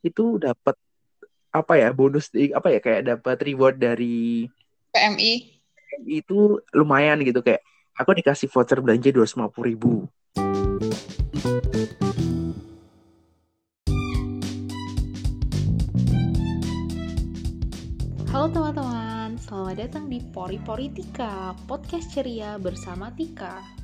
itu dapat apa ya bonus apa ya kayak dapat reward dari PMI itu lumayan gitu kayak aku dikasih voucher belanja dua ratus lima puluh ribu Halo teman-teman, selamat datang di Pori Pori Tika, podcast ceria bersama Tika.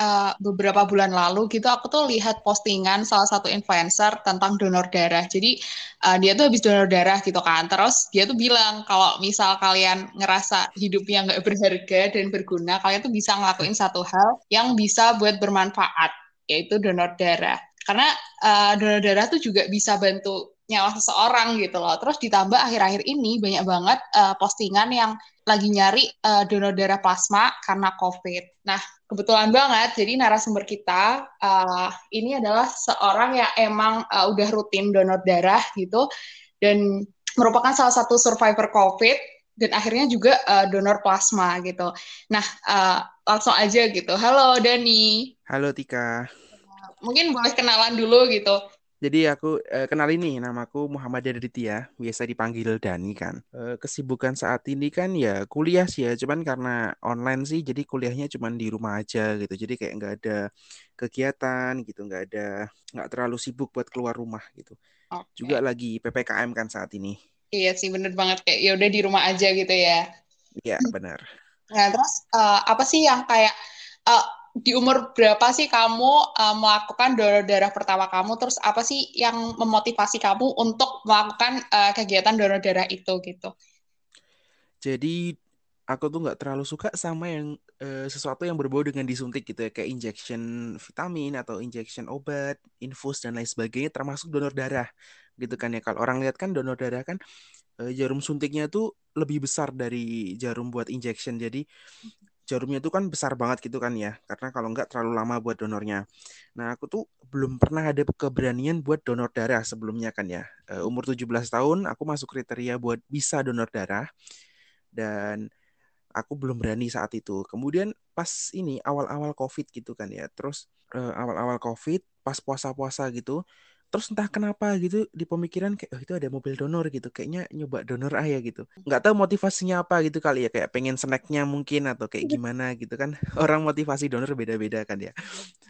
Uh, beberapa bulan lalu gitu aku tuh lihat postingan salah satu influencer tentang donor darah. Jadi uh, dia tuh habis donor darah gitu kan. Terus dia tuh bilang kalau misal kalian ngerasa hidupnya nggak berharga dan berguna, kalian tuh bisa ngelakuin satu hal yang bisa buat bermanfaat, yaitu donor darah. Karena uh, donor darah tuh juga bisa bantu nyawa seseorang gitu loh. Terus ditambah akhir-akhir ini banyak banget uh, postingan yang lagi nyari uh, donor darah plasma karena COVID. Nah, kebetulan banget, jadi narasumber kita uh, ini adalah seorang yang emang uh, udah rutin donor darah gitu, dan merupakan salah satu survivor COVID, dan akhirnya juga uh, donor plasma gitu. Nah, uh, langsung aja gitu. Halo Dani. Halo Tika. Mungkin boleh kenalan dulu gitu. Jadi aku eh, kenal ini namaku Muhammad Aditya, biasa dipanggil Dani kan. Eh, kesibukan saat ini kan ya kuliah sih ya, cuman karena online sih jadi kuliahnya cuman di rumah aja gitu. Jadi kayak nggak ada kegiatan gitu, nggak ada nggak terlalu sibuk buat keluar rumah gitu. Okay. Juga lagi PPKM kan saat ini. Iya sih bener banget kayak ya udah di rumah aja gitu ya. Iya benar. Nah terus uh, apa sih yang kayak uh, di umur berapa sih kamu uh, melakukan donor darah pertama kamu? Terus apa sih yang memotivasi kamu untuk melakukan uh, kegiatan donor darah itu gitu? Jadi aku tuh nggak terlalu suka sama yang uh, sesuatu yang berbau dengan disuntik gitu ya kayak injection vitamin atau injection obat, infus dan lain sebagainya termasuk donor darah gitu kan ya. Kalau orang lihat kan donor darah kan uh, jarum suntiknya tuh lebih besar dari jarum buat injection. Jadi jarumnya itu kan besar banget gitu kan ya karena kalau nggak terlalu lama buat donornya. Nah aku tuh belum pernah ada keberanian buat donor darah sebelumnya kan ya. Uh, umur 17 tahun aku masuk kriteria buat bisa donor darah dan aku belum berani saat itu. Kemudian pas ini awal-awal covid gitu kan ya terus uh, awal-awal covid pas puasa-puasa gitu terus entah kenapa gitu di pemikiran kayak oh itu ada mobil donor gitu. Kayaknya nyoba donor ah ya gitu. Nggak tahu motivasinya apa gitu kali ya kayak pengen snacknya mungkin atau kayak gimana gitu kan. Orang motivasi donor beda-beda kan ya.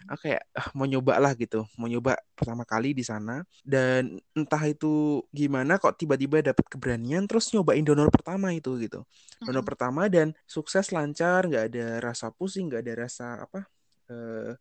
Oke oh, mau nyoba lah gitu. Mau nyoba pertama kali di sana. Dan entah itu gimana kok tiba-tiba dapat keberanian terus nyobain donor pertama itu gitu. Donor pertama dan sukses lancar nggak ada rasa pusing nggak ada rasa apa uh,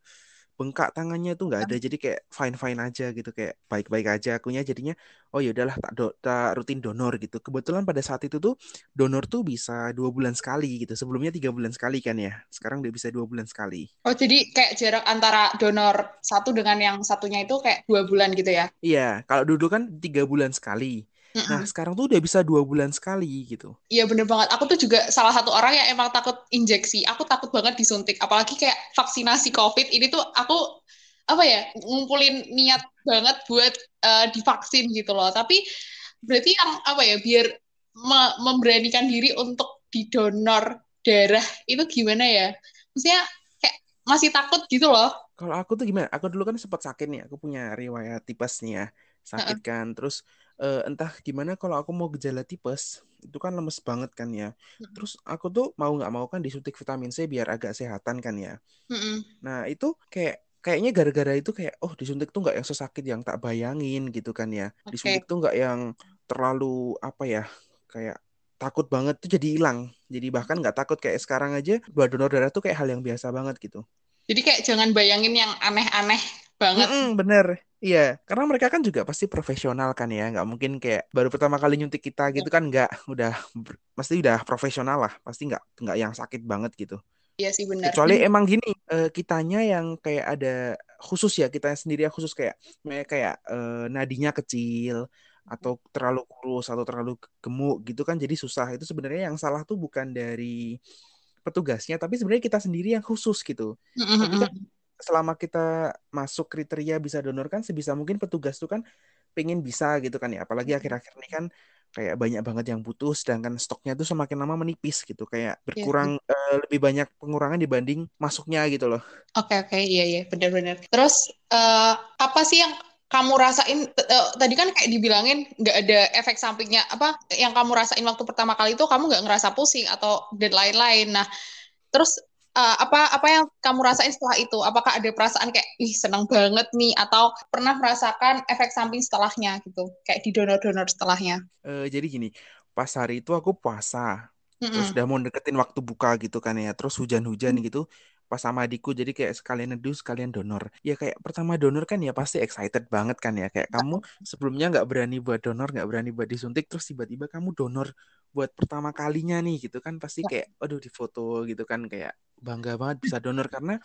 bengkak tangannya tuh nggak ada. Jadi kayak fine fine aja gitu kayak baik baik aja. Akunya jadinya oh ya udahlah tak do tak rutin donor gitu. Kebetulan pada saat itu tuh donor tuh bisa dua bulan sekali gitu. Sebelumnya tiga bulan sekali kan ya? Sekarang udah bisa dua bulan sekali. Oh jadi kayak jarak antara donor satu dengan yang satunya itu kayak dua bulan gitu ya? Iya. Kalau dulu kan tiga bulan sekali Mm-mm. Nah sekarang tuh udah bisa dua bulan sekali gitu. Iya bener banget. Aku tuh juga salah satu orang yang emang takut injeksi. Aku takut banget disuntik. Apalagi kayak vaksinasi COVID ini tuh aku apa ya ngumpulin niat banget buat uh, divaksin gitu loh. Tapi berarti yang apa ya biar me- memberanikan diri untuk didonor darah itu gimana ya? Maksudnya kayak masih takut gitu loh. Kalau aku tuh gimana? Aku dulu kan sempat sakit nih. Aku punya riwayat tipes nih ya. Sakit uh-uh. kan. Terus uh, entah gimana kalau aku mau gejala tipes itu kan lemes banget kan ya. Mm-hmm. Terus aku tuh mau nggak mau kan disuntik vitamin C biar agak sehatan kan ya. Mm-hmm. Nah itu kayak kayaknya gara-gara itu kayak oh disuntik tuh nggak yang sesakit yang tak bayangin gitu kan ya. Okay. Disuntik tuh nggak yang terlalu apa ya kayak takut banget tuh jadi hilang. Jadi bahkan nggak takut kayak sekarang aja buat donor darah tuh kayak hal yang biasa banget gitu. Jadi kayak jangan bayangin yang aneh-aneh banget. Mm -mm, bener. Iya, karena mereka kan juga pasti profesional kan ya, nggak mungkin kayak baru pertama kali nyuntik kita gitu kan nggak, udah pasti udah profesional lah, pasti nggak nggak yang sakit banget gitu. Iya sih benar. Kecuali emang gini, uh, kitanya yang kayak ada khusus ya, kita sendiri yang khusus kayak kayak uh, nadinya kecil atau terlalu kurus atau terlalu gemuk gitu kan jadi susah. Itu sebenarnya yang salah tuh bukan dari petugasnya, tapi sebenarnya kita sendiri yang khusus gitu. Tapi kan selama kita masuk kriteria bisa donor kan sebisa mungkin petugas tuh kan pengen bisa gitu kan ya apalagi akhir-akhir ini kan kayak banyak banget yang butuh sedangkan stoknya tuh semakin lama menipis gitu kayak Iya. berkurang eh, lebih banyak pengurangan dibanding masuknya gitu loh Oke, oke, iya, iya, benar-benar. Terus, eh, apa sih yang kamu rasain? Eh, tadi kan kayak dibilangin nggak ada efek sampingnya. Apa yang kamu rasain waktu pertama kali itu kamu nggak ngerasa pusing atau dan lain-lain. Nah, terus eh, apa apa yang kamu rasain setelah itu? Apakah ada perasaan kayak, ih seneng banget nih, atau pernah merasakan efek samping setelahnya gitu, kayak di donor-donor setelahnya? Eh, jadi gini pas hari itu aku puasa terus Mm-mm. udah mau deketin waktu buka gitu kan ya terus hujan-hujan Hmm. gitu pas sama adikku jadi kayak sekalian neduh sekalian donor ya kayak pertama donor kan ya pasti excited banget kan ya kayak kamu sebelumnya nggak berani buat donor nggak berani buat disuntik terus tiba-tiba kamu donor buat pertama kalinya nih gitu kan pasti Ya. kayak aduh difoto gitu kan kayak bangga banget bisa donor karena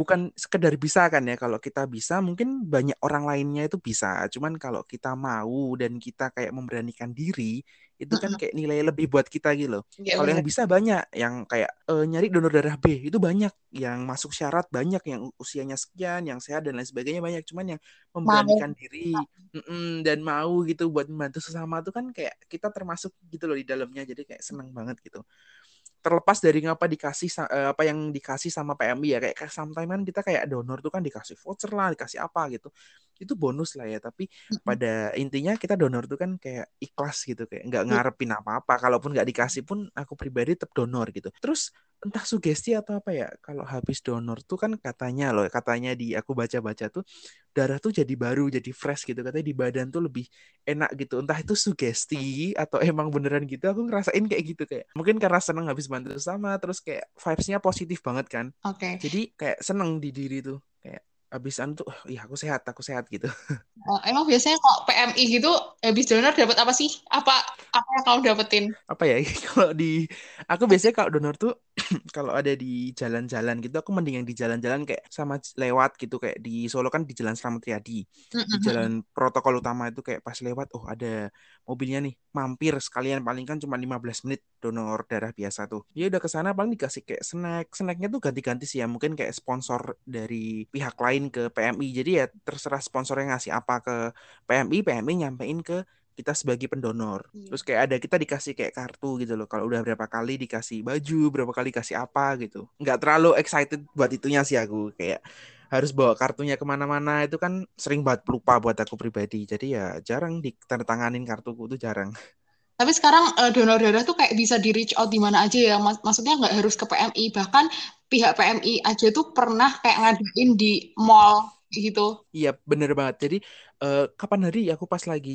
bukan sekedar bisa kan ya. Kalau kita bisa mungkin banyak orang lainnya itu bisa. Cuman kalau kita mau dan kita kayak memberanikan diri itu kan kayak nilai lebih buat kita gitu loh. Iya, kalau yang bisa banyak yang kayak eh, nyari donor darah B itu banyak. Yang masuk syarat banyak yang usianya sekian yang sehat dan lain sebagainya banyak. Cuman yang Mau. memberanikan diri mm-mm, dan mau gitu buat membantu sesama tuh kan kayak kita termasuk gitu loh di dalamnya. Jadi kayak seneng banget gitu terlepas dari ngapa dikasih eh, apa yang dikasih sama PMI ya kayak sometimes kan kita kayak donor tuh kan dikasih voucher lah dikasih apa gitu. Itu bonus lah ya tapi pada intinya kita donor tuh kan kayak ikhlas gitu kayak nggak Iya. ngarepin apa-apa. Kalaupun nggak dikasih pun aku pribadi tetap donor gitu. Terus entah sugesti atau apa ya kalau habis donor tuh kan katanya loh katanya di aku baca-baca tuh darah tuh jadi baru jadi fresh gitu katanya di badan tuh lebih enak gitu. Entah itu sugesti atau emang beneran gitu aku ngerasain kayak gitu kayak mungkin karena seneng habis bantu sama terus kayak vibes-nya positif banget kan. Oke. jadi kayak seneng di diri tuh kayak abisan tuh oh, iya aku sehat aku sehat gitu. Oh, emang biasanya kalau PMI gitu habis donor dapat apa sih? Apa apa yang kamu dapetin? apa ya? Kalau di aku biasanya kalau donor tuh kalau ada di jalan-jalan gitu aku mending yang di jalan-jalan kayak sama lewat gitu kayak di Solo kan di Jalan Slamet Riyadi di jalan protokol utama itu kayak pas lewat oh ada mobilnya nih mampir sekalian paling kan cuma 15 menit donor darah biasa tuh. Ya udah ke sana paling dikasih kayak snack. Snacknya tuh ganti-ganti sih ya mungkin kayak sponsor dari pihak lain ke PMI jadi ya terserah sponsornya ngasih apa ke PMI PMI nyampein ke kita sebagai pendonor. Iya. terus kayak ada kita dikasih kayak kartu gitu loh. Kalau udah berapa kali dikasih baju berapa kali kasih apa gitu. Nggak terlalu excited buat itunya sih aku kayak harus bawa kartunya ke mana-mana itu kan sering banget lupa buat aku pribadi jadi ya jarang ditandatanganin kartuku itu jarang Tapi sekarang eh, donor darah tuh kayak bisa di reach out di mana aja ya. Mas- maksudnya nggak harus ke PMI. Bahkan pihak PMI aja tuh pernah kayak ngadain di mall gitu. Iya bener banget. Jadi eh, kapan hari aku pas lagi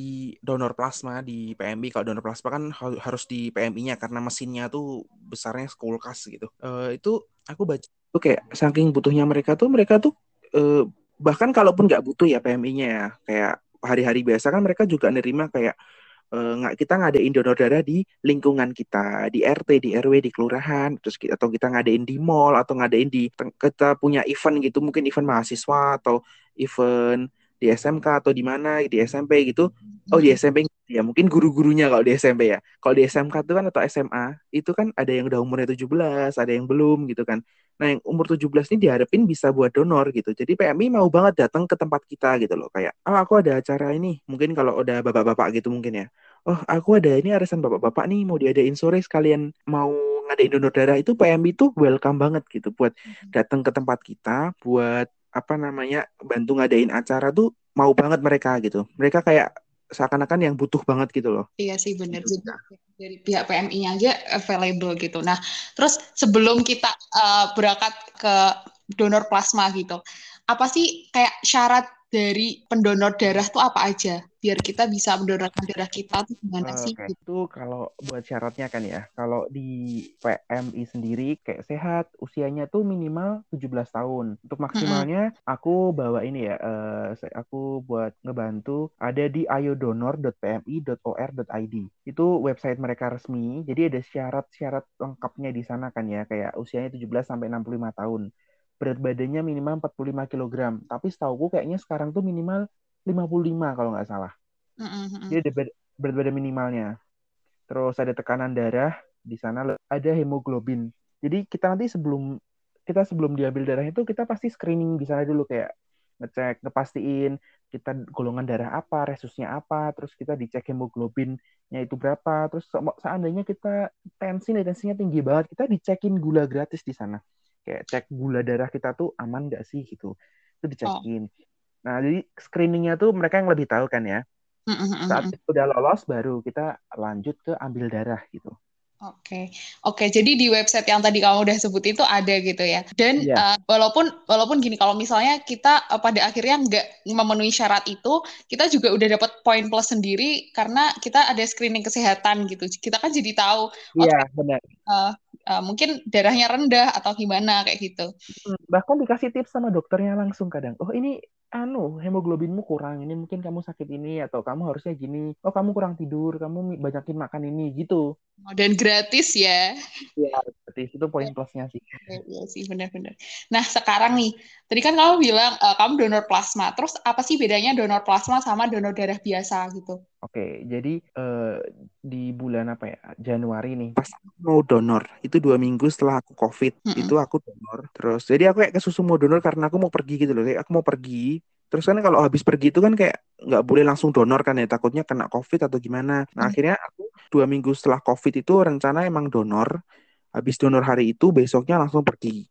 donor plasma di PMI. Kalau donor plasma kan ha- harus di PMI-nya karena mesinnya tuh besarnya kulkas gitu. Eh, itu aku baca tuh kayak saking butuhnya mereka tuh mereka tuh eh, bahkan kalaupun nggak butuh ya PMI-nya ya kayak hari-hari biasa kan mereka juga nerima kayak eh, nggak kita ngadain donor darah di lingkungan kita di RT di RW di kelurahan terus kita, atau kita ngadain di mall atau ngadain di kita punya event gitu mungkin event mahasiswa atau event di SMK atau di mana di SMP gitu. Oh di SMP ya. Mungkin guru-gurunya kalau di SMP ya. Kalau di SMK itu kan atau SMA itu kan ada yang udah umurnya 17 ada yang belum gitu kan. Nah yang umur 17 ini diharapin bisa buat donor gitu. Jadi PMI mau banget datang ke tempat kita gitu loh. Kayak oh aku ada acara ini. Mungkin kalau udah bapak-bapak gitu mungkin ya. Oh aku ada ini arisan bapak-bapak nih mau diadain sore sekalian mau ngadain donor darah. Itu PMI itu welcome banget gitu buat datang ke tempat kita buat apa namanya bantu ngadain acara tuh mau banget mereka gitu mereka kayak seakan-akan yang butuh banget gitu loh Iya sih bener. Gitu. Jadi dari pihak PMI-nya aja available gitu. Nah, terus sebelum kita eh, berangkat ke donor plasma gitu, apa sih kayak syarat dari pendonor darah tuh apa aja? Biar kita bisa mendonorkan darah kita tuh gimana sih? Oke, gitu. itu kalau buat syaratnya kan ya. Kalau di PMI sendiri kayak sehat, usianya tuh minimal 17 tahun. Untuk maksimalnya aku bawa ini ya, se- aku buat ngebantu ada di ayodonor.pmi.or.id. Itu website mereka resmi. Jadi ada syarat-syarat lengkapnya di sana kan ya, kayak usianya 17 sampai 65 tahun. Berat badannya minimal 45 kg. Tapi setauku kayaknya sekarang tuh minimal 55 kalau nggak salah. Mm-mm. Jadi ada berat badan minimalnya. Terus ada tekanan darah, di sana ada hemoglobin. Jadi kita nanti sebelum kita sebelum diambil darah itu kita pasti screening di sana dulu kayak ngecek ngepastiin kita golongan darah apa, resusnya apa, terus kita dicek hemoglobinnya itu berapa, terus seandainya kita tensi nih tensinya tinggi banget, kita dicekin gula gratis di sana. Kayak cek gula darah kita tuh aman nggak sih gitu. Itu dicekin. Oh. Nah, jadi screeningnya tuh mereka yang lebih tahu kan ya. Saat udah lolos baru kita lanjut ke ambil darah gitu. Oke, oke. Jadi di website yang tadi kamu udah sebut itu ada gitu ya. Dan yeah. uh, walaupun walaupun gini, kalau misalnya kita uh, pada akhirnya nggak memenuhi syarat itu, kita juga udah dapat poin plus sendiri karena kita ada screening kesehatan gitu. Kita kan jadi tahu. Iya yeah, benar. Uh, uh, mungkin darahnya rendah atau gimana kayak gitu. Hmm, bahkan dikasih tips sama dokternya langsung kadang. Oh ini anu hemoglobinmu kurang ini mungkin kamu sakit ini atau kamu harusnya gini oh kamu kurang tidur kamu banyakin makan ini gitu oh, dan gratis ya. Iya gratis. Itu poin plusnya sih. Iya, iya sih benar-benar. Nah sekarang nih tadi kan kamu bilang uh, kamu donor plasma. Terus apa sih bedanya donor plasma sama donor darah biasa gitu? Oke, jadi uh, di bulan apa ya? Januari nih. Pas mau donor itu dua minggu setelah aku COVID mm -hmm. itu aku donor. Terus jadi aku kayak kesusu mau donor karena aku mau pergi gitu loh. Kayak aku mau pergi terus kan kalau habis pergi itu kan kayak nggak boleh langsung donor kan ya takutnya kena COVID atau gimana nah mm. akhirnya aku dua minggu setelah COVID itu rencana emang donor habis donor hari itu besoknya langsung pergi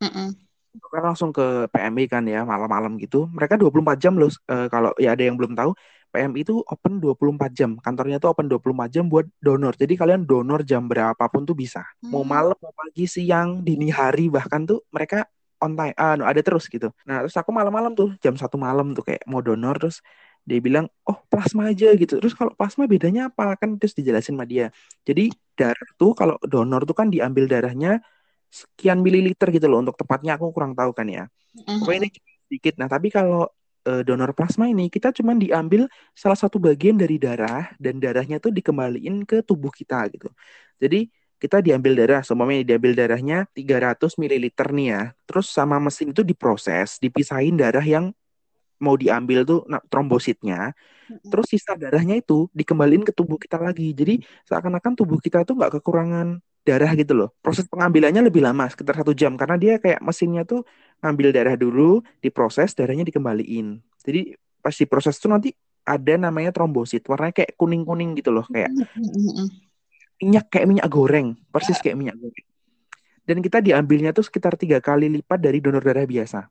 mm -mm kan langsung ke PMI kan ya malam-malam gitu. Mereka 24 jam loh uh, kalau ya ada yang belum tahu PMI itu open 24 jam. Kantornya tuh open 24 jam buat donor. Jadi kalian donor jam berapapun tuh bisa. Hmm. Mau malam, mau pagi, siang, dini hari bahkan tuh mereka on time. Uh, ada terus gitu. Nah, terus aku malam-malam tuh jam satu malam tuh kayak mau donor terus dia bilang, "Oh, plasma aja gitu." Terus kalau plasma bedanya apa? Kan terus dijelasin sama dia. Jadi darah tuh kalau donor tuh kan diambil darahnya sekian mililiter gitu loh untuk tepatnya aku kurang tahu kan ya. Pokoknya ini sedikit. Nah, tapi kalau uh, donor plasma ini kita cuma diambil salah satu bagian dari darah dan darahnya tuh dikembaliin ke tubuh kita gitu. Jadi kita diambil darah, semuanya diambil darahnya 300 ml nih ya. Terus sama mesin itu diproses, dipisahin darah yang mau diambil tuh nah, trombositnya. Terus sisa darahnya itu dikembaliin ke tubuh kita lagi. Jadi seakan-akan tubuh kita tuh nggak kekurangan darah gitu loh. Proses pengambilannya lebih lama, sekitar satu jam karena dia kayak mesinnya tuh ngambil darah dulu, diproses, darahnya dikembaliin. Jadi pas diproses itu nanti ada namanya trombosit, warnanya kayak kuning-kuning gitu loh, kayak minyak kayak minyak goreng, persis kayak minyak goreng. Dan kita diambilnya tuh sekitar tiga kali lipat dari donor darah biasa.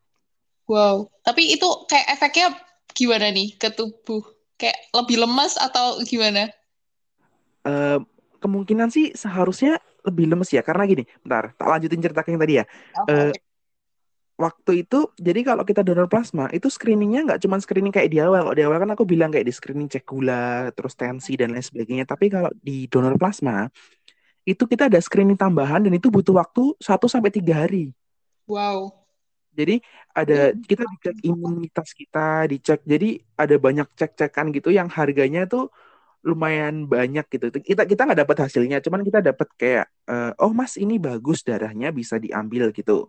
Wow, tapi itu kayak efeknya gimana nih ke tubuh? Kayak lebih lemas atau gimana? Uh, kemungkinan sih seharusnya lebih lemes ya karena gini bentar tak lanjutin cerita yang tadi ya okay. uh, eh, waktu itu jadi kalau kita donor plasma itu screeningnya nggak cuma screening kayak di awal. Kalau di awal kan aku bilang kayak di screening cek gula terus tensi dan lain sebagainya. Tapi kalau di donor plasma itu kita ada screening tambahan dan itu butuh waktu 1 sampai tiga hari. Wow. Jadi ada kita dicek imunitas kita dicek jadi ada banyak cek-cekan gitu yang harganya tuh lumayan banyak gitu. Kita kita nggak dapat hasilnya, cuman kita dapat kayak uh, oh mas ini bagus darahnya bisa diambil gitu.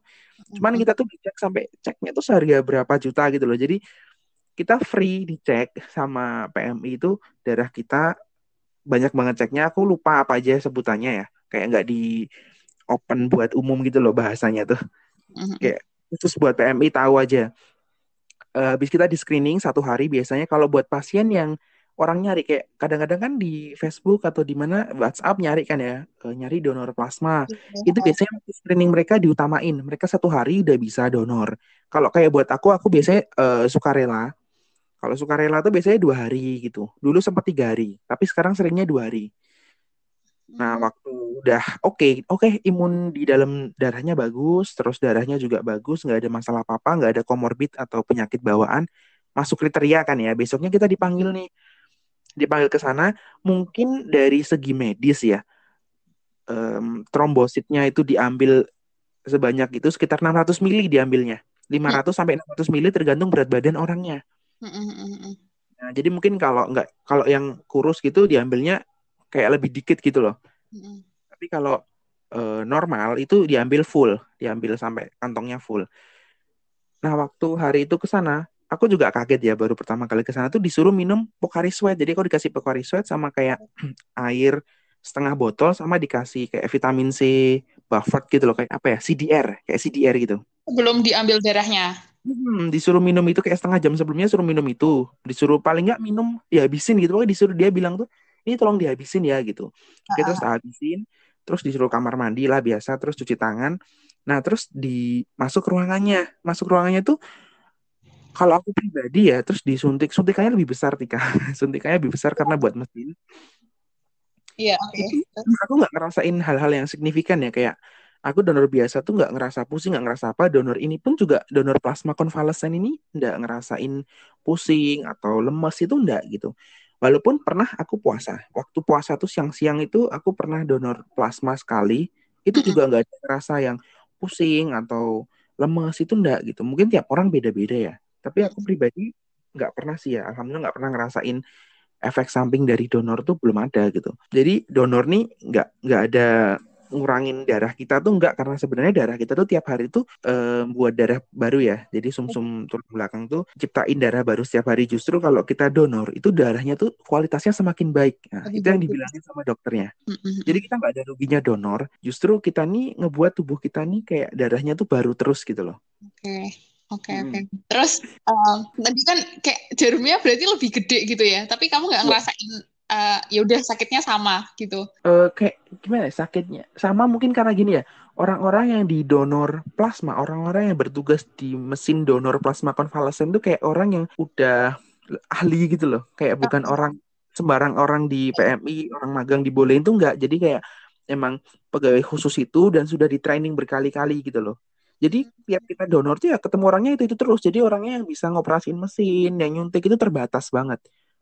Cuman kita tuh dicek sampai ceknya tuh seharga berapa juta gitu loh. Jadi kita free dicek sama PMI itu darah kita banyak banget ceknya. Aku lupa apa aja sebutannya ya. Kayak nggak di open buat umum gitu loh bahasanya tuh. Kayak khusus buat PMI tahu aja. Uh, habis kita di screening satu hari biasanya kalau buat pasien yang orang nyari kayak kadang-kadang kan di Facebook atau di mana WhatsApp nyari kan ya uh, nyari donor plasma. Yeah. itu biasanya screening mereka diutamain. Mereka satu hari udah bisa donor. Kalau kayak buat aku aku biasanya uh, sukarela. Kalau sukarela tuh biasanya dua hari gitu. Dulu sempat tiga hari tapi sekarang seringnya dua hari. Nah waktu udah oke okay, oke okay, imun di dalam darahnya bagus terus darahnya juga bagus nggak ada masalah apa apa nggak ada komorbid atau penyakit bawaan masuk kriteria kan ya. Besoknya kita dipanggil nih dipanggil ke sana mungkin dari segi medis ya um, trombositnya itu diambil sebanyak itu sekitar 600 mili diambilnya. 500 sampai 600 mili tergantung berat badan orangnya. Nah, jadi mungkin kalau nggak kalau yang kurus gitu diambilnya kayak lebih dikit gitu loh. Tapi kalau uh, normal itu diambil full diambil sampai kantongnya full. Nah waktu hari itu ke sana aku juga kaget ya baru pertama kali ke sana tuh disuruh minum Pocari Sweat. Jadi aku dikasih Pocari Sweat sama kayak air setengah botol sama dikasih kayak vitamin C, Buffett gitu loh kayak apa ya? CDR, kayak CDR gitu. Belum diambil darahnya. Hmm, disuruh minum itu kayak setengah jam sebelumnya suruh minum itu. Disuruh paling nggak minum dihabisin gitu. Pokoknya disuruh dia bilang tuh, ini tolong dihabisin ya gitu. Oke, terus habisin. Terus disuruh kamar mandi lah biasa. Terus cuci tangan. Nah, terus di masuk ruangannya. Masuk ruangannya tuh kalau aku pribadi ya, terus disuntik. Suntikannya lebih besar, Tika. Suntikannya lebih besar karena buat mesin. Iya, oke. Itu aku nggak ngerasain hal-hal yang signifikan ya. Kayak aku donor biasa tuh nggak ngerasa pusing, nggak ngerasa apa. Donor ini pun juga donor plasma konvalesen ini nggak ngerasain pusing atau lemes itu nggak gitu. Walaupun pernah aku puasa. Waktu puasa tuh siang-siang itu aku pernah donor plasma sekali. Itu juga nggak ada rasa yang pusing atau lemes itu enggak gitu. Mungkin tiap orang beda-beda ya. Tapi aku pribadi nggak pernah sih ya. Alhamdulillah nggak pernah ngerasain efek samping dari donor tuh belum ada gitu. Jadi donor nih nggak nggak ada ngurangin darah kita tuh enggak karena sebenarnya darah kita tuh tiap hari tuh um, buat darah baru ya. Jadi sumsum tulang belakang tuh ciptain darah baru setiap hari. Justru kalau kita donor itu darahnya tuh kualitasnya semakin baik. Nah, itu yang dibilangin sama dokternya. Jadi kita nggak ada ruginya donor. Justru kita nih ngebuat tubuh kita nih kayak darahnya tuh baru terus gitu loh. Oke. Okay. Oke okay, oke. Okay. Terus um, tadi kan kayak jarumnya berarti lebih gede gitu ya. Tapi kamu nggak iya. ngerasain uh, ya udah sakitnya sama gitu. Uh, kayak gimana ya sakitnya? Sama mungkin karena gini ya. Orang-orang yang di donor plasma, orang-orang yang bertugas di mesin donor plasma konvalesen itu kayak orang yang udah ahli gitu loh. Kayak bukan orang sembarang orang di PMI, orang magang dibolehin tuh enggak. Jadi kayak emang pegawai khusus itu dan sudah di training berkali-kali gitu loh. Jadi tiap kita donor tuh ya ketemu orangnya itu itu terus. Jadi orangnya yang bisa ngoperasiin mesin, yang nyuntik itu terbatas banget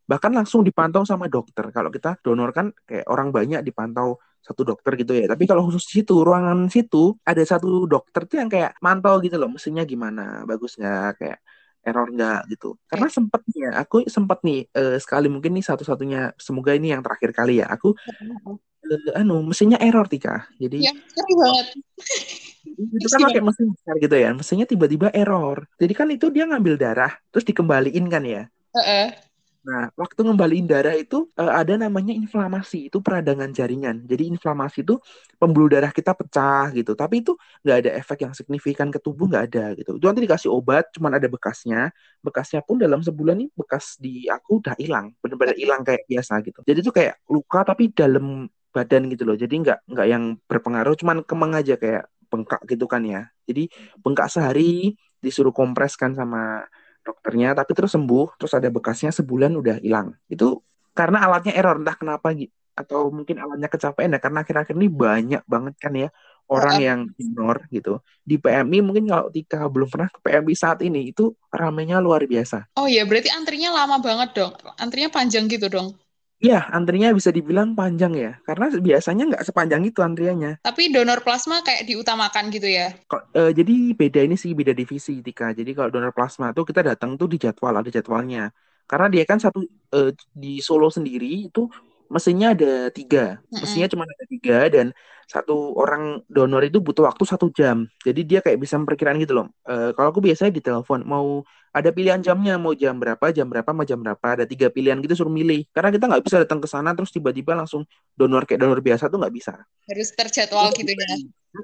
bahkan langsung dipantau sama dokter. Kalau kita donor kan kayak orang banyak dipantau satu dokter gitu ya. Tapi kalau khusus di situ, ruangan situ ada satu dokter tuh yang kayak mantau gitu loh, mesinnya gimana, bagus nggak, kayak error nggak gitu. Karena sempet ya, aku sempet nih uh, sekali mungkin nih satu-satunya, semoga ini yang terakhir kali ya. Aku uh, anu mesinnya error tika. Jadi ya, banget. itu kan pakai mesin besar gitu ya, mesinnya tiba-tiba error. Jadi kan itu dia ngambil darah, terus dikembaliin kan ya. Uh -uh Nah, waktu ngembaliin darah itu uh, ada namanya inflamasi, itu peradangan jaringan. Jadi inflamasi itu pembuluh darah kita pecah gitu. Tapi itu nggak ada efek yang signifikan ke tubuh nggak ada gitu. Itu nanti dikasih obat, cuman ada bekasnya. Bekasnya pun dalam sebulan nih bekas di aku udah hilang, benar-benar hilang kayak biasa gitu. Jadi itu kayak luka tapi dalam badan gitu loh. Jadi nggak nggak yang berpengaruh, cuman kemang aja kayak bengkak gitu kan ya. Jadi bengkak sehari disuruh kompres kan sama dokternya tapi terus sembuh terus ada bekasnya sebulan udah hilang. Itu karena alatnya error entah kenapa gitu atau mungkin alatnya kecapean ya karena akhir-akhir ini banyak banget kan ya orang yang ignore gitu. Di PMI mungkin kalau Tika belum pernah ke PMI saat ini itu ramenya luar biasa. Oh iya berarti antrinya lama banget dong antrinya panjang gitu dong Iya, antrinya bisa dibilang panjang ya, karena biasanya nggak sepanjang itu antriannya. Tapi donor plasma kayak diutamakan gitu ya? Kok, uh, jadi beda ini sih, beda divisi, Tika. Jadi kalau donor plasma tuh kita datang tuh di jadwal, ada jadwalnya. Karena dia kan satu uh, di Solo sendiri itu mesinnya ada tiga, mesinnya cuma ada tiga dan satu orang donor itu butuh waktu satu jam. Jadi dia kayak bisa memperkirakan gitu loh. Uh, kalau aku biasanya di telepon mau ada pilihan jamnya mau jam berapa, jam berapa, mau jam berapa. Ada tiga pilihan gitu suruh milih. Karena kita nggak bisa datang ke sana terus tiba-tiba langsung donor kayak donor biasa tuh nggak bisa. Harus terjadwal gitu ya.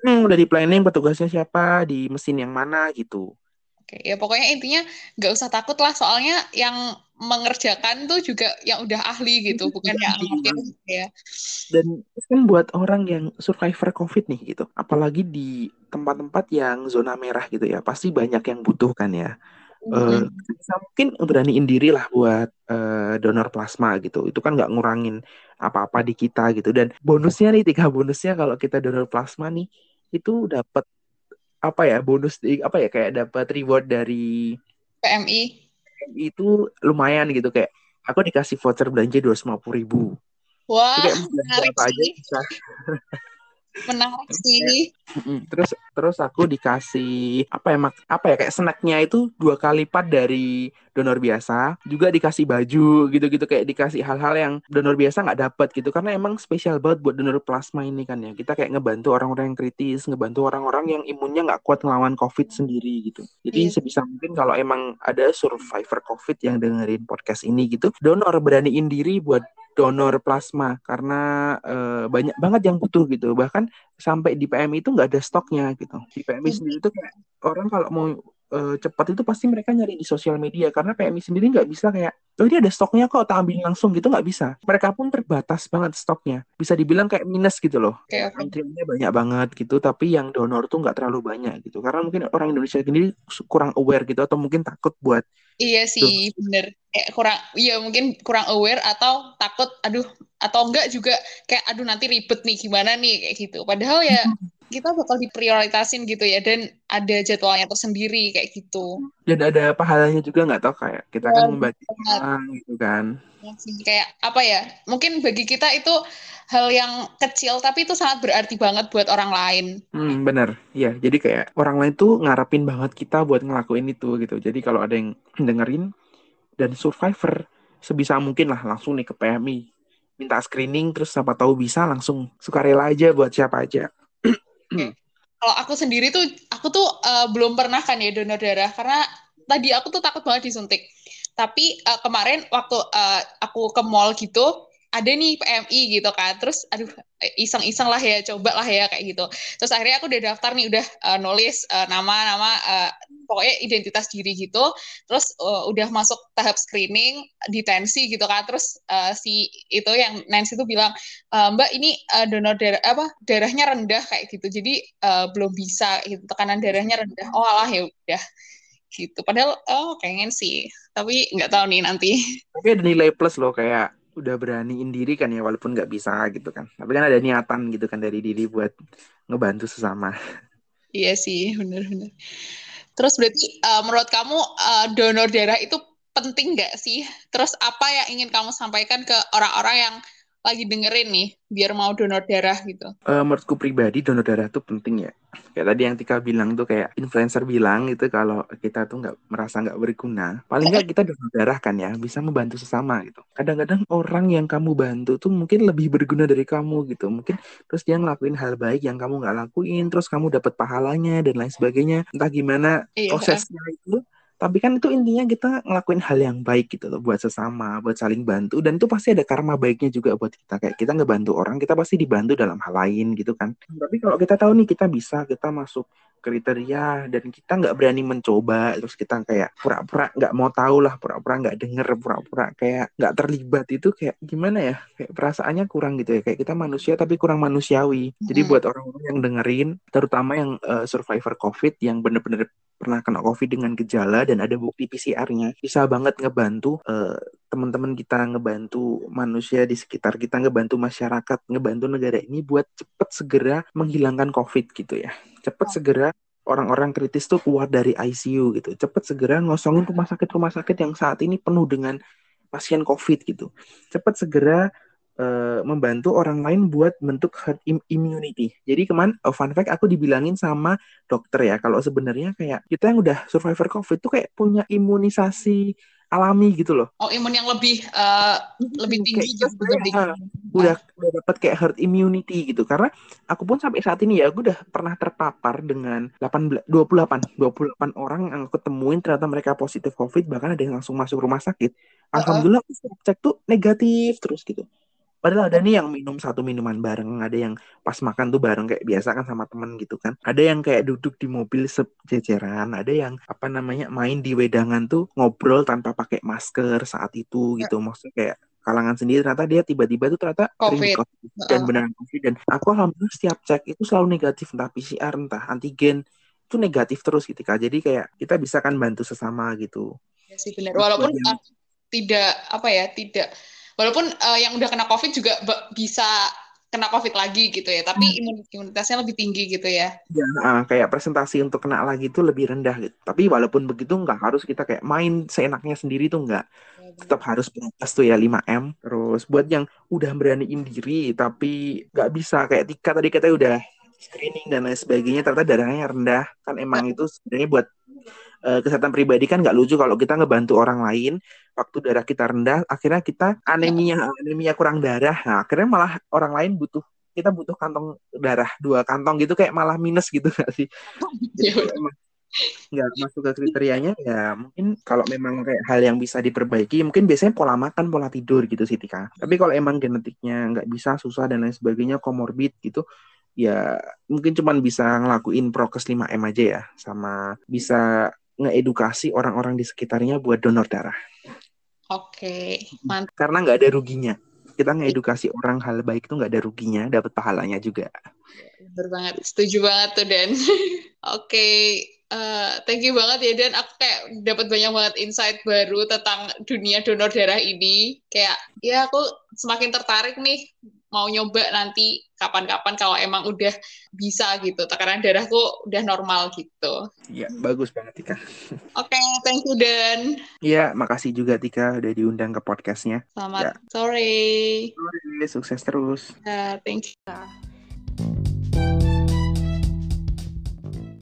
Hmm, udah di planning petugasnya siapa di mesin yang mana gitu. Oke, ya pokoknya intinya nggak usah takut lah soalnya yang mengerjakan tuh juga yang udah ahli gitu, bukan yang amatir ya. Dan kan buat orang yang survivor COVID nih gitu, apalagi di tempat-tempat yang zona merah gitu ya, pasti banyak yang butuh kan ya. Uh, mungkin beraniin diri lah buat uh, donor plasma gitu. Itu kan nggak ngurangin apa-apa di kita gitu. Dan bonusnya nih tiga bonusnya kalau kita donor plasma nih itu dapat apa ya bonus apa ya kayak dapat reward dari PMI itu lumayan gitu kayak aku dikasih voucher belanja dua ratus lima puluh ribu. Wah menarik apa aja bisa menarik sih. Terus terus aku dikasih apa ya mak? Apa ya kayak snacknya itu dua kali lipat dari donor biasa. Juga dikasih baju gitu-gitu. Kayak dikasih hal-hal yang donor biasa nggak dapat gitu. Karena emang spesial banget buat donor plasma ini kan ya. Kita kayak ngebantu orang-orang yang kritis ngebantu orang-orang yang imunnya nggak kuat ngelawan covid sendiri gitu. Jadi yeah. sebisa mungkin kalau emang ada survivor covid yang dengerin podcast ini gitu donor beraniin diri buat donor plasma karena uh, banyak banget yang butuh gitu bahkan sampai di PMI itu nggak ada stoknya gitu di PMI hmm. sendiri itu kayak orang kalau mau uh, cepat itu pasti mereka nyari di sosial media. Karena PMI sendiri nggak bisa kayak oh ini ada stoknya kok tak ambil langsung gitu nggak bisa. Mereka pun terbatas banget stoknya. Bisa dibilang kayak minus gitu loh. Okay. antriannya banyak banget gitu tapi yang donor tuh nggak terlalu banyak gitu. Karena mungkin orang Indonesia sendiri kurang aware gitu atau mungkin takut buat Iya sih, bener. Kayak kurang, iya mungkin kurang aware atau takut, aduh, atau enggak juga kayak, aduh nanti ribet nih, gimana nih, kayak gitu. Padahal ya kita bakal diprioritasin gitu ya dan ada jadwalnya tersendiri kayak gitu. Dan ada pahalanya juga nggak tau kayak kita kan membagi orang gitu kan. Iya kayak apa ya mungkin bagi kita itu hal yang kecil tapi itu sangat berarti banget buat orang lain. Hmm, bener ya jadi kayak orang lain tuh ngarepin banget kita buat ngelakuin itu gitu. Jadi kalau ada yang dengerin dan survivor sebisa mungkin lah langsung nih ke PMI minta screening terus siapa tahu bisa langsung sukarela aja buat siapa aja Hmm. Kalau aku sendiri tuh, aku tuh uh, belum pernah kan ya donor darah karena tadi aku tuh takut banget disuntik. Tapi uh, kemarin waktu uh, aku ke mall gitu, ada nih PMI gitu kan. Terus aduh iseng-iseng lah ya coba lah ya kayak gitu. Terus akhirnya aku udah daftar nih udah uh, nulis uh, nama-nama uh, pokoknya identitas diri gitu. Terus uh, udah masuk tahap screening detensi gitu kan. Terus uh, si itu yang Nancy itu bilang e, Mbak ini uh, donor darah apa darahnya rendah kayak gitu. Jadi uh, belum bisa gitu tekanan darahnya rendah. Oh alah ya udah gitu. Padahal oh pengen sih. Tapi nggak tahu nih nanti. Tapi ada nilai plus loh kayak udah beraniin diri kan ya walaupun nggak bisa gitu kan. Tapi kan ada niatan gitu kan dari diri buat ngebantu sesama. Iya sih bener-bener terus berarti uh, menurut kamu uh, donor darah itu penting nggak sih? Terus apa yang ingin kamu sampaikan ke orang-orang yang lagi dengerin nih biar mau donor darah gitu? Uh, menurutku pribadi donor darah tuh penting ya. Kayak tadi yang Tika bilang tuh kayak influencer bilang itu kalau kita tuh nggak merasa nggak berguna, paling nggak kita donor darah kan ya bisa membantu sesama gitu. Kadang-kadang orang yang kamu bantu tuh mungkin lebih berguna dari kamu gitu. Mungkin terus dia ngelakuin hal baik yang kamu nggak lakuin, terus kamu dapat pahalanya dan lain sebagainya. Entah gimana iya, prosesnya itu tapi kan itu intinya kita ngelakuin hal yang baik gitu loh buat sesama, buat saling bantu. Dan itu pasti ada karma baiknya juga buat kita. Kayak kita ngebantu orang, kita pasti dibantu dalam hal lain gitu kan. Tapi kalau kita tahu nih kita bisa, kita masuk kriteria dan kita nggak berani mencoba terus kita kayak pura-pura nggak mau tahu lah pura-pura nggak denger pura-pura kayak nggak terlibat itu kayak gimana ya? Kayak perasaannya kurang gitu ya. Kayak kita manusia tapi kurang manusiawi. Jadi buat orang-orang yang dengerin terutama yang uh, survivor covid yang bener-bener pernah kena COVID dengan gejala dan ada bukti PCR-nya, bisa banget ngebantu uh, teman-teman kita, ngebantu manusia di sekitar kita, ngebantu masyarakat, ngebantu negara ini buat cepet segera menghilangkan COVID gitu ya. Cepet segera orang-orang kritis tuh keluar dari ICU gitu. Cepet segera ngosongin rumah sakit-rumah sakit yang saat ini penuh dengan pasien COVID gitu. Cepet segera uh, membantu orang lain buat bentuk herd immunity. Jadi kemarin oh, fun fact aku dibilangin sama dokter ya kalau sebenarnya kayak kita yang udah survivor COVID tuh kayak punya imunisasi alami gitu loh. Oh, imun yang lebih uh, lebih tinggi kayak, gitu. Ya, udah udah dapat kayak herd immunity gitu. Karena aku pun sampai saat ini ya aku udah pernah terpapar dengan 18 28 28 orang yang aku temuin ternyata mereka positif Covid bahkan ada yang langsung masuk rumah sakit. Alhamdulillah uh -uh. cek tuh negatif terus gitu. Padahal ada nih yang minum satu minuman bareng, ada yang pas makan tuh bareng kayak biasa kan sama temen gitu kan. Ada yang kayak duduk di mobil sejajaran, ada yang apa namanya main di wedangan tuh ngobrol tanpa pakai masker saat itu gitu. Maksudnya kayak kalangan sendiri ternyata dia tiba-tiba tuh ternyata COVID. COVID dan beneran COVID dan aku alhamdulillah setiap cek itu selalu negatif entah PCR entah antigen itu negatif terus gitu kak jadi kayak kita bisa kan bantu sesama gitu ya sih benar walaupun uh, tidak apa ya tidak walaupun uh, yang udah kena covid juga bisa kena covid lagi gitu ya tapi hmm. imunitasnya lebih tinggi gitu ya. Ya uh, kayak presentasi untuk kena lagi itu lebih rendah gitu. Tapi walaupun begitu nggak harus kita kayak main seenaknya sendiri tuh nggak. Ya, tetap harus prokes tuh ya 5M terus buat yang udah beraniin diri tapi nggak bisa kayak Tika tadi kita udah screening dan lain sebagainya ternyata darahnya rendah. Kan emang itu sebenarnya buat uh, kesehatan pribadi kan nggak lucu kalau kita ngebantu orang lain waktu darah kita rendah akhirnya kita anemia anemia kurang darah. Nah akhirnya malah orang lain butuh kita butuh kantong darah dua kantong gitu kayak malah minus gitu gak sih? Nggak masuk ke kriterianya ya mungkin kalau memang kayak hal yang bisa diperbaiki mungkin biasanya pola makan pola tidur gitu sih Tika. Tapi kalau emang genetiknya nggak bisa susah dan lain sebagainya komorbid gitu ya mungkin cuman bisa ngelakuin prokes 5M aja ya sama bisa ngeedukasi orang-orang di sekitarnya buat donor darah. Oke, mantap. Karena nggak ada ruginya. Kita ngedukasi orang hal baik itu nggak ada ruginya, dapat pahalanya juga. Bener banget, setuju banget tuh Dan. Oke, uh, thank you banget ya Dan. Aku kayak dapat banyak banget insight baru tentang dunia donor darah ini. Kayak ya aku semakin tertarik nih mau nyoba nanti kapan-kapan kalau emang udah bisa gitu tekanan darahku udah normal gitu. Iya, bagus banget Tika. Oke, okay, thank you Dan. Iya, makasih juga Tika udah diundang ke podcastnya. Selamat ya. sore. Sore, sukses terus. Ya, thank you.